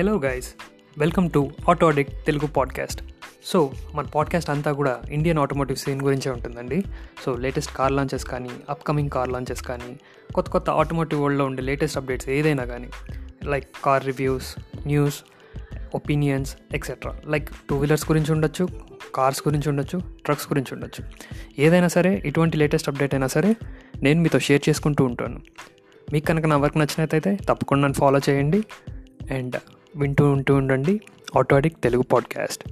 Hello guys welcome to Auto Addict Telugu podcast so మన podcast అంతా కూడా Indian automotive scene గురించే ఉంటుందండి. సో లేటెస్ట్ కార్ లాంచెస్ కానీ అప్కమింగ్ కార్ లాంచెస్ కానీ కొత్త కొత్త ఆటోమోటివ్ వరల్డ్లో ఉండే లేటెస్ట్ అప్డేట్స్ ఏదైనా కానీ like car reviews news opinions etcetera like two wheelers గురించి ఉండొచ్చు కార్స్ గురించి ఉండొచ్చు ట్రక్స్ గురించి ఉండొచ్చు. ఏదైనా సరే ఇటువంటి లేటెస్ట్ అప్డేట్ అయినా సరే నేను మీతో షేర్ చేసుకుంటూ ఉంటాను. మీకు కనుక నా వర్క్ నచ్చినట్టయితే తప్పకుండా నన్ను ఫాలో చేయండి. అండ్ వింటూ ఉంటూ ఉండండి. ఆటోడిక్ తెలుగు పాడ్కాస్ట్